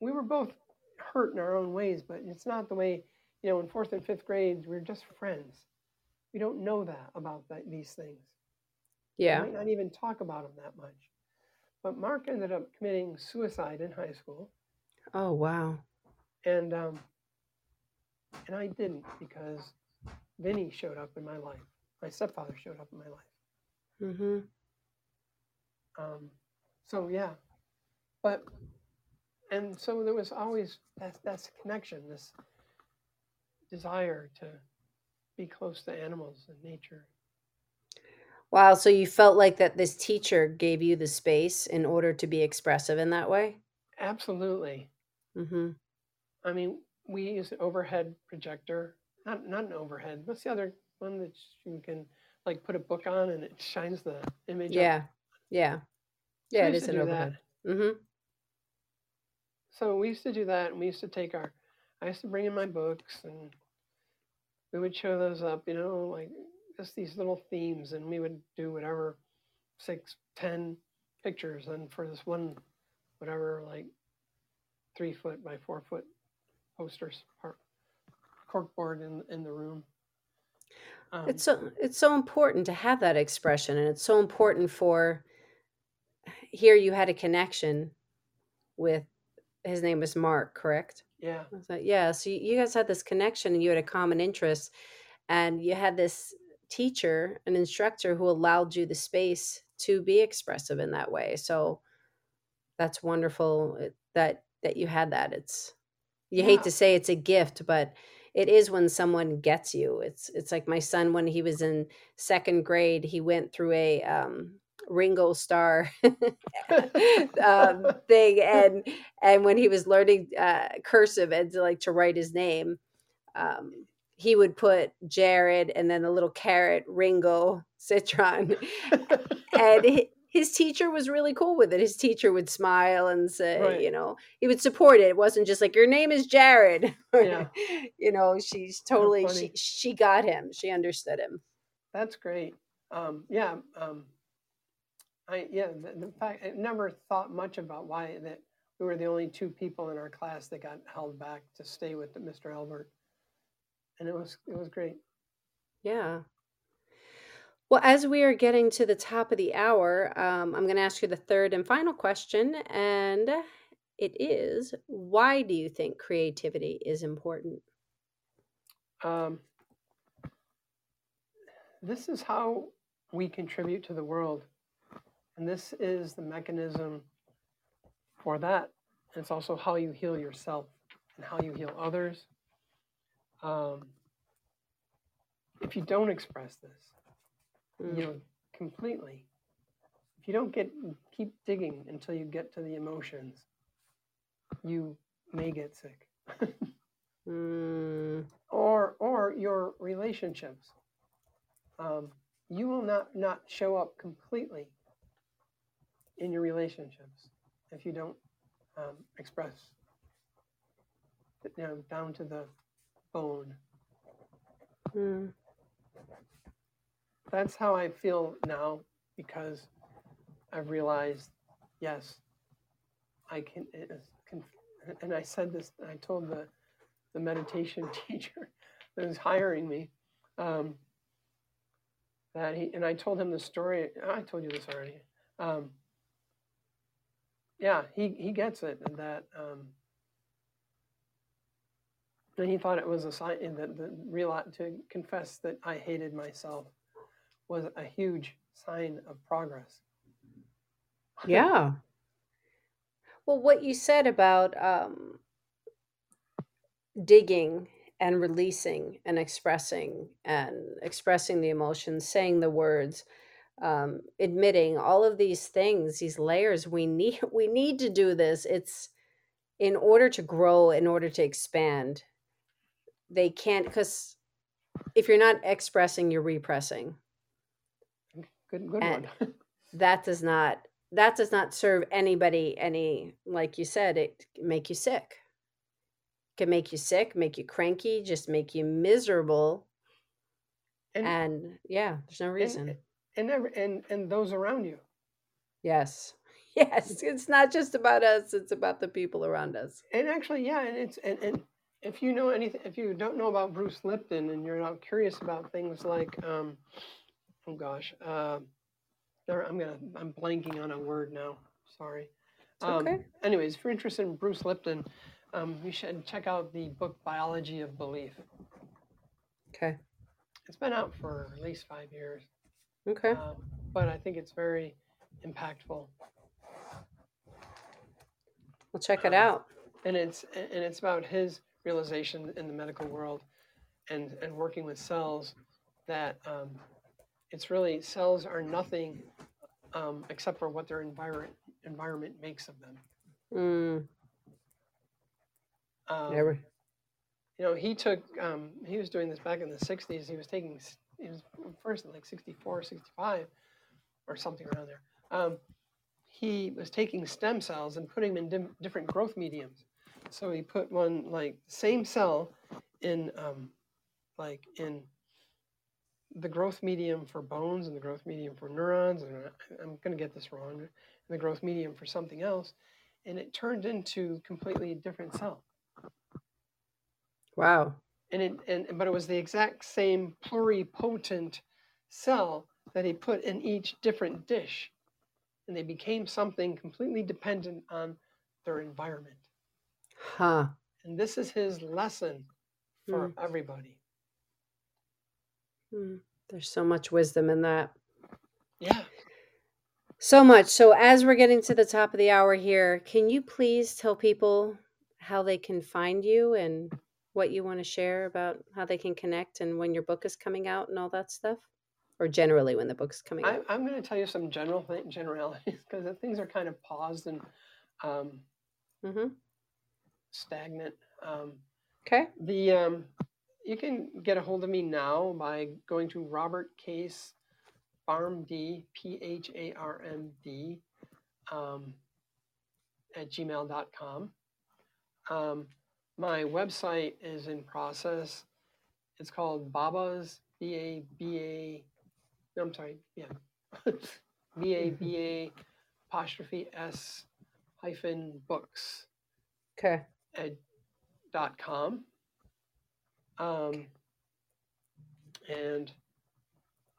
we were both hurt in our own ways, but it's not the way you know, in fourth and fifth grades, we're just friends. We don't know that about that, these things. Yeah. We might not even talk about them that much. But Mark ended up committing suicide in high school. Oh wow. And um, and I didn't because Vinny showed up in my life. My stepfather showed up in my life. Mm-hmm. Um, so yeah, but and so there was always that that's connection. This desire to be close to animals and nature. Wow, so you felt like that this teacher gave you the space in order to be expressive in that way? Absolutely. Mm-hmm. I mean, we use an overhead projector. Not not an overhead. What's the other one that you can like put a book on and it shines the image? Yeah, up? yeah, yeah. It is an overhead. Mm-hmm. So we used to do that, and we used to take our. I used to bring in my books and we would show those up, you know, like just these little themes, and we would do whatever six, ten pictures, and for this one, whatever, like three foot by four foot posters, corkboard in in the room. Um, it's so it's so important to have that expression, and it's so important for here you had a connection with his name was Mark, correct? Yeah. I was like, yeah. So you guys had this connection and you had a common interest and you had this teacher, an instructor who allowed you the space to be expressive in that way. So that's wonderful that that you had that. It's you yeah. hate to say it's a gift, but it is when someone gets you. It's it's like my son when he was in second grade, he went through a um Ringo Starr um, thing, and and when he was learning uh, cursive and to like to write his name, um, he would put Jared and then a little carrot Ringo Citron, and his teacher was really cool with it. His teacher would smile and say, right. you know, he would support it. It wasn't just like your name is Jared. Yeah. you know, she's totally she she got him. She understood him. That's great. Um, yeah. Um, I yeah, the, the fact I never thought much about why that we were the only two people in our class that got held back to stay with Mr. Albert, and it was it was great. Yeah. Well, as we are getting to the top of the hour, um, I'm going to ask you the third and final question, and it is: Why do you think creativity is important? Um, this is how we contribute to the world and this is the mechanism for that. And it's also how you heal yourself and how you heal others. Um, if you don't express this, mm. you know, completely, if you don't get keep digging until you get to the emotions, you may get sick. Mm. or or your relationships. Um, you will not not show up completely in your relationships if you don't um, express you know, down to the bone. Mm. That's how I feel now because I've realized, yes, I can. Can and I said this. I told the the meditation teacher that was hiring me um, that he and I told him the story. I told you this already. Um, yeah, he he gets it, and that um, and he thought it was a sign that the real to confess that I hated myself was a huge sign of progress. Yeah. Well, what you said about um, digging and releasing and expressing and expressing the emotions, saying the words, um, admitting all of these things, these layers. We need we need to do this. It's in order to grow, in order to expand. They can't because if you're not expressing, you're repressing. Good, good And one. that does not that does not serve anybody any like you said it can make you sick can make you sick make you cranky just make you miserable and and yeah there's no reason and every, and and those around you. yes yes it's not just about us it's about the people around us And actually, yeah, and it's and, and if you know anything, if you don't know about Bruce Lipton and you're not curious about things like, um, oh gosh, uh, there, I'm gonna I'm blanking on a word now. Sorry. Um, okay anyways, if you're interested in Bruce Lipton, um, you should check out the book Biology of Belief. okay It's been out for at least five years, okay. Um, but I think it's very impactful. we'll check it Um, out. and it's and it's about his realization in the medical world and and working with cells that um, it's really cells are nothing um, except for what their environment environment makes of them. Mm, um, never you know he took um, he was doing this back in the 60s he was taking he was first in like 64 65 or something around there. Um, he was taking stem cells and putting them in dim- different growth mediums. So he put one like same cell in um, like in the growth medium for bones and the growth medium for neurons and i'm going to get this wrong and the growth medium for something else and it turned into completely different cell. Wow and it and but it was the exact same pluripotent cell that he put in each different dish. And they became something completely dependent on their environment. Huh. And this is his lesson for Hmm. everybody. Mm, there's so much wisdom in that. Yeah. So much. So, as we're getting to the top of the hour here, can you please tell people how they can find you and what you want to share about how they can connect and when your book is coming out and all that stuff? Or generally when the book's coming I, out? i'm going to tell you some general th- generalities because things are kind of paused and um, Mm-hmm. stagnant um, Okay. The um, you can get a hold of me now by going to Robert Case PharmD P H A R M D um, at gmail.com. Um, my website is in process. It's called Baba's B A B A. No, I'm sorry. Yeah, B A B A apostrophe S hyphen books Okay. at dot com. Um, and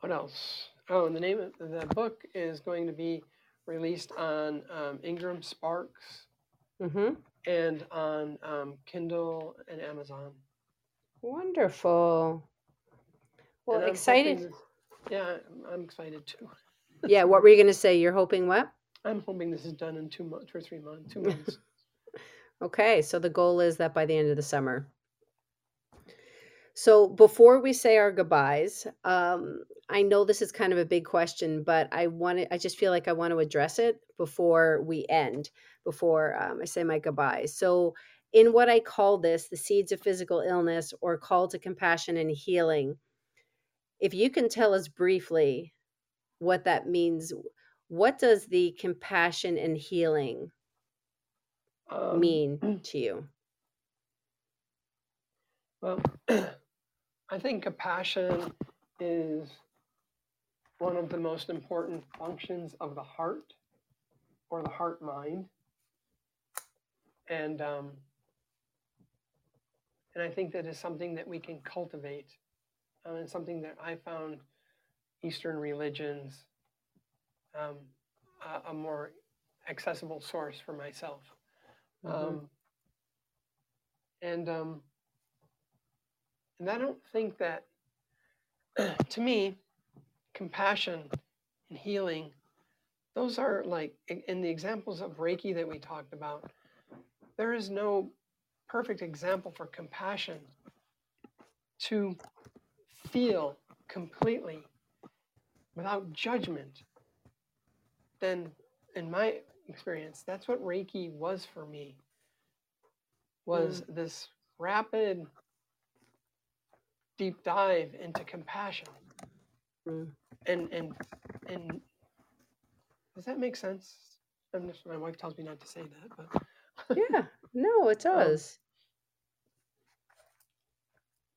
what else? Oh, and the name of the book is going to be released on um, Ingram Sparks Mm-hmm. And on um, Kindle and Amazon. Wonderful. Well, And excited. this- yeah, I'm- I'm excited too. Yeah. What were you going to say? You're hoping what? I'm hoping this is done in two months, or three months, two months. Okay, so the goal is that by the end of the summer. So before we say our goodbyes, um, I know this is kind of a big question, but I want to, I just feel like I want to address it before we end, before um, I say my goodbyes. So in what I call this the seeds of physical illness or call to compassion and healing, if you can tell us briefly what that means, what does the compassion and healing um, mean to you? Well, I think compassion is one of the most important functions of the heart or the heart mind. And um, and I think that is something that we can cultivate, um, and something that I found Eastern religions um, a, a, more accessible source for myself. Mm-hmm. Um, and um, and I don't think that, to me, compassion and healing, those are like in the examples of Reiki that we talked about. There is no perfect example for compassion to feel completely without judgment, then in my experience, that's what Reiki was for me. Was mm. this rapid, deep dive into compassion. Mm. And and and does that make sense? Just, my wife tells me not to say that, but yeah, no, it um, does. Um,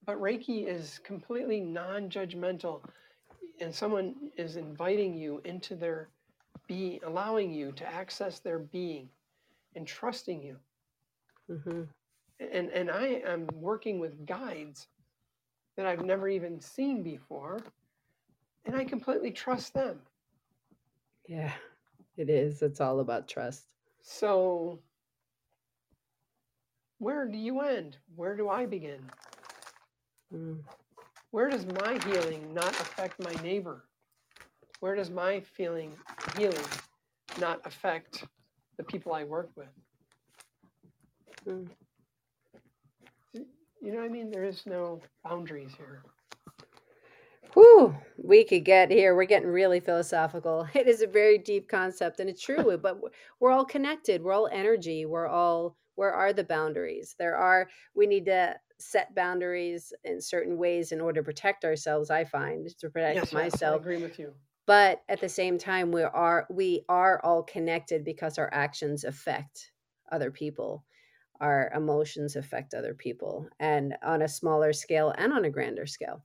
but Reiki is completely non-judgmental and someone is inviting you into their being, allowing you to access their being and trusting you. Mm-hmm. And, and I am working with guides that I've never even seen before, and I completely trust them. Yeah, it is. It's all about trust. So, where do you end? Where do I begin? Mm. Where does my healing not affect my neighbor? Where does my feeling healing not affect the people I work with? Mm. You know what I mean? There is no boundaries here. Whew, we could get here. We're getting really philosophical. It is a very deep concept, and it's true. but we're all connected. We're all energy. We're all. Where are the boundaries? There are. We need to set boundaries in certain ways in order to protect ourselves. I find to protect yes, myself. Yes, I agree with you. But at the same time, we are we are all connected because our actions affect other people. Our emotions affect other people, and on a smaller scale and on a grander scale.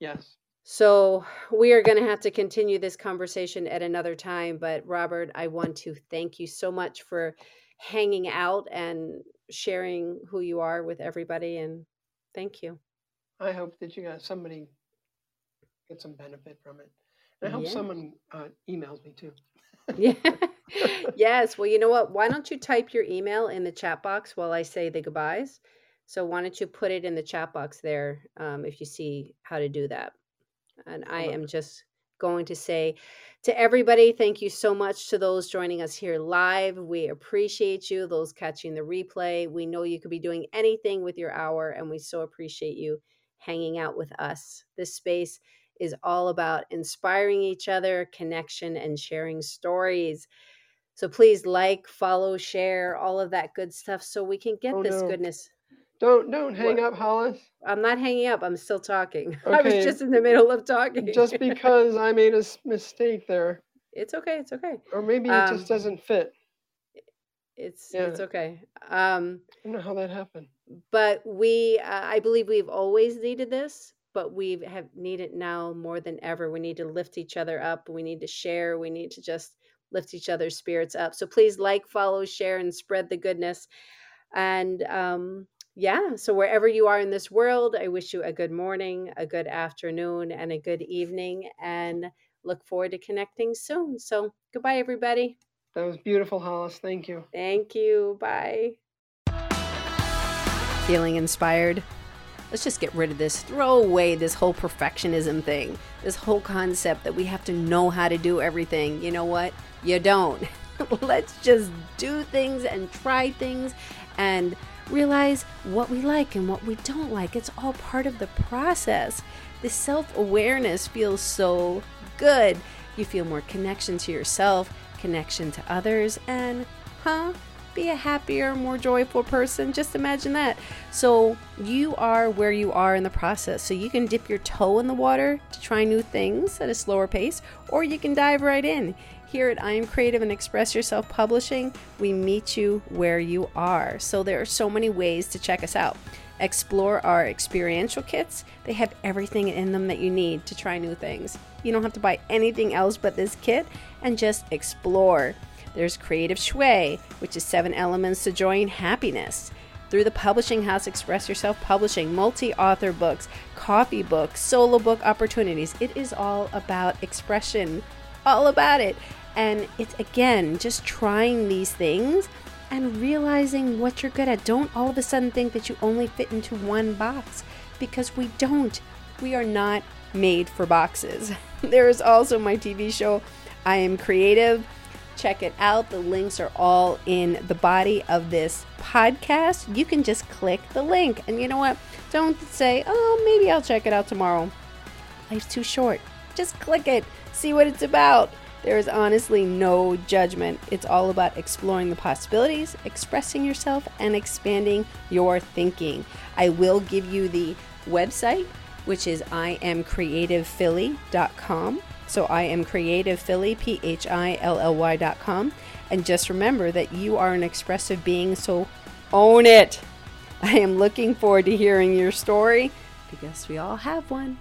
Yes. So we are going to have to continue this conversation at another time. But Robert, I want to thank you so much for hanging out and sharing who you are with everybody. And thank you. I hope that you got somebody get some benefit from it. And I hope yeah. someone uh, emails me too. yeah. yes. Well, you know what? Why don't you type your email in the chat box while I say the goodbyes? So why don't you put it in the chat box there um, if you see how to do that? And I am just going to say to everybody, thank you so much to those joining us here live. We appreciate you, those catching the replay. We know you could be doing anything with your hour, and we so appreciate you hanging out with us. This space is all about inspiring each other, connection, and sharing stories. So please like, follow, share, all of that good stuff so we can get oh, this no. goodness. Don't don't hang what? up, Hollis. I'm not hanging up. I'm still talking. Okay. I was just in the middle of talking. just because I made a mistake there. It's okay. It's okay. Or maybe it um, just doesn't fit. It's yeah. it's okay. Um, I don't know how that happened. But we, uh, I believe, we've always needed this, but we have needed it now more than ever. We need to lift each other up. We need to share. We need to just lift each other's spirits up. So please like, follow, share, and spread the goodness. And um, yeah, so wherever you are in this world, I wish you a good morning, a good afternoon, and a good evening, and look forward to connecting soon. So, goodbye, everybody. That was beautiful, Hollis. Thank you. Thank you. Bye. Feeling inspired? Let's just get rid of this. Throw away this whole perfectionism thing, this whole concept that we have to know how to do everything. You know what? You don't. Let's just do things and try things and realize what we like and what we don't like. It's all part of the process. The self awareness feels so good. You feel more connection to yourself, connection to others, and, huh? Be a happier, more joyful person. Just imagine that. So, you are where you are in the process. So, you can dip your toe in the water to try new things at a slower pace, or you can dive right in. Here at I Am Creative and Express Yourself Publishing, we meet you where you are. So, there are so many ways to check us out. Explore our experiential kits. They have everything in them that you need to try new things. You don't have to buy anything else but this kit and just explore. There's Creative Shui, which is seven elements to joy and happiness. Through the publishing house, Express Yourself Publishing, multi author books, coffee books, solo book opportunities. It is all about expression, all about it. And it's again just trying these things and realizing what you're good at. Don't all of a sudden think that you only fit into one box because we don't. We are not made for boxes. there is also my TV show, I Am Creative. Check it out. The links are all in the body of this podcast. You can just click the link. And you know what? Don't say, oh, maybe I'll check it out tomorrow. Life's too short. Just click it, see what it's about. There is honestly no judgment. It's all about exploring the possibilities, expressing yourself, and expanding your thinking. I will give you the website, which is iamcreativephilly.com. So I am creative Philly, P H I L L Y.com. And just remember that you are an expressive being, so own it. I am looking forward to hearing your story because we all have one.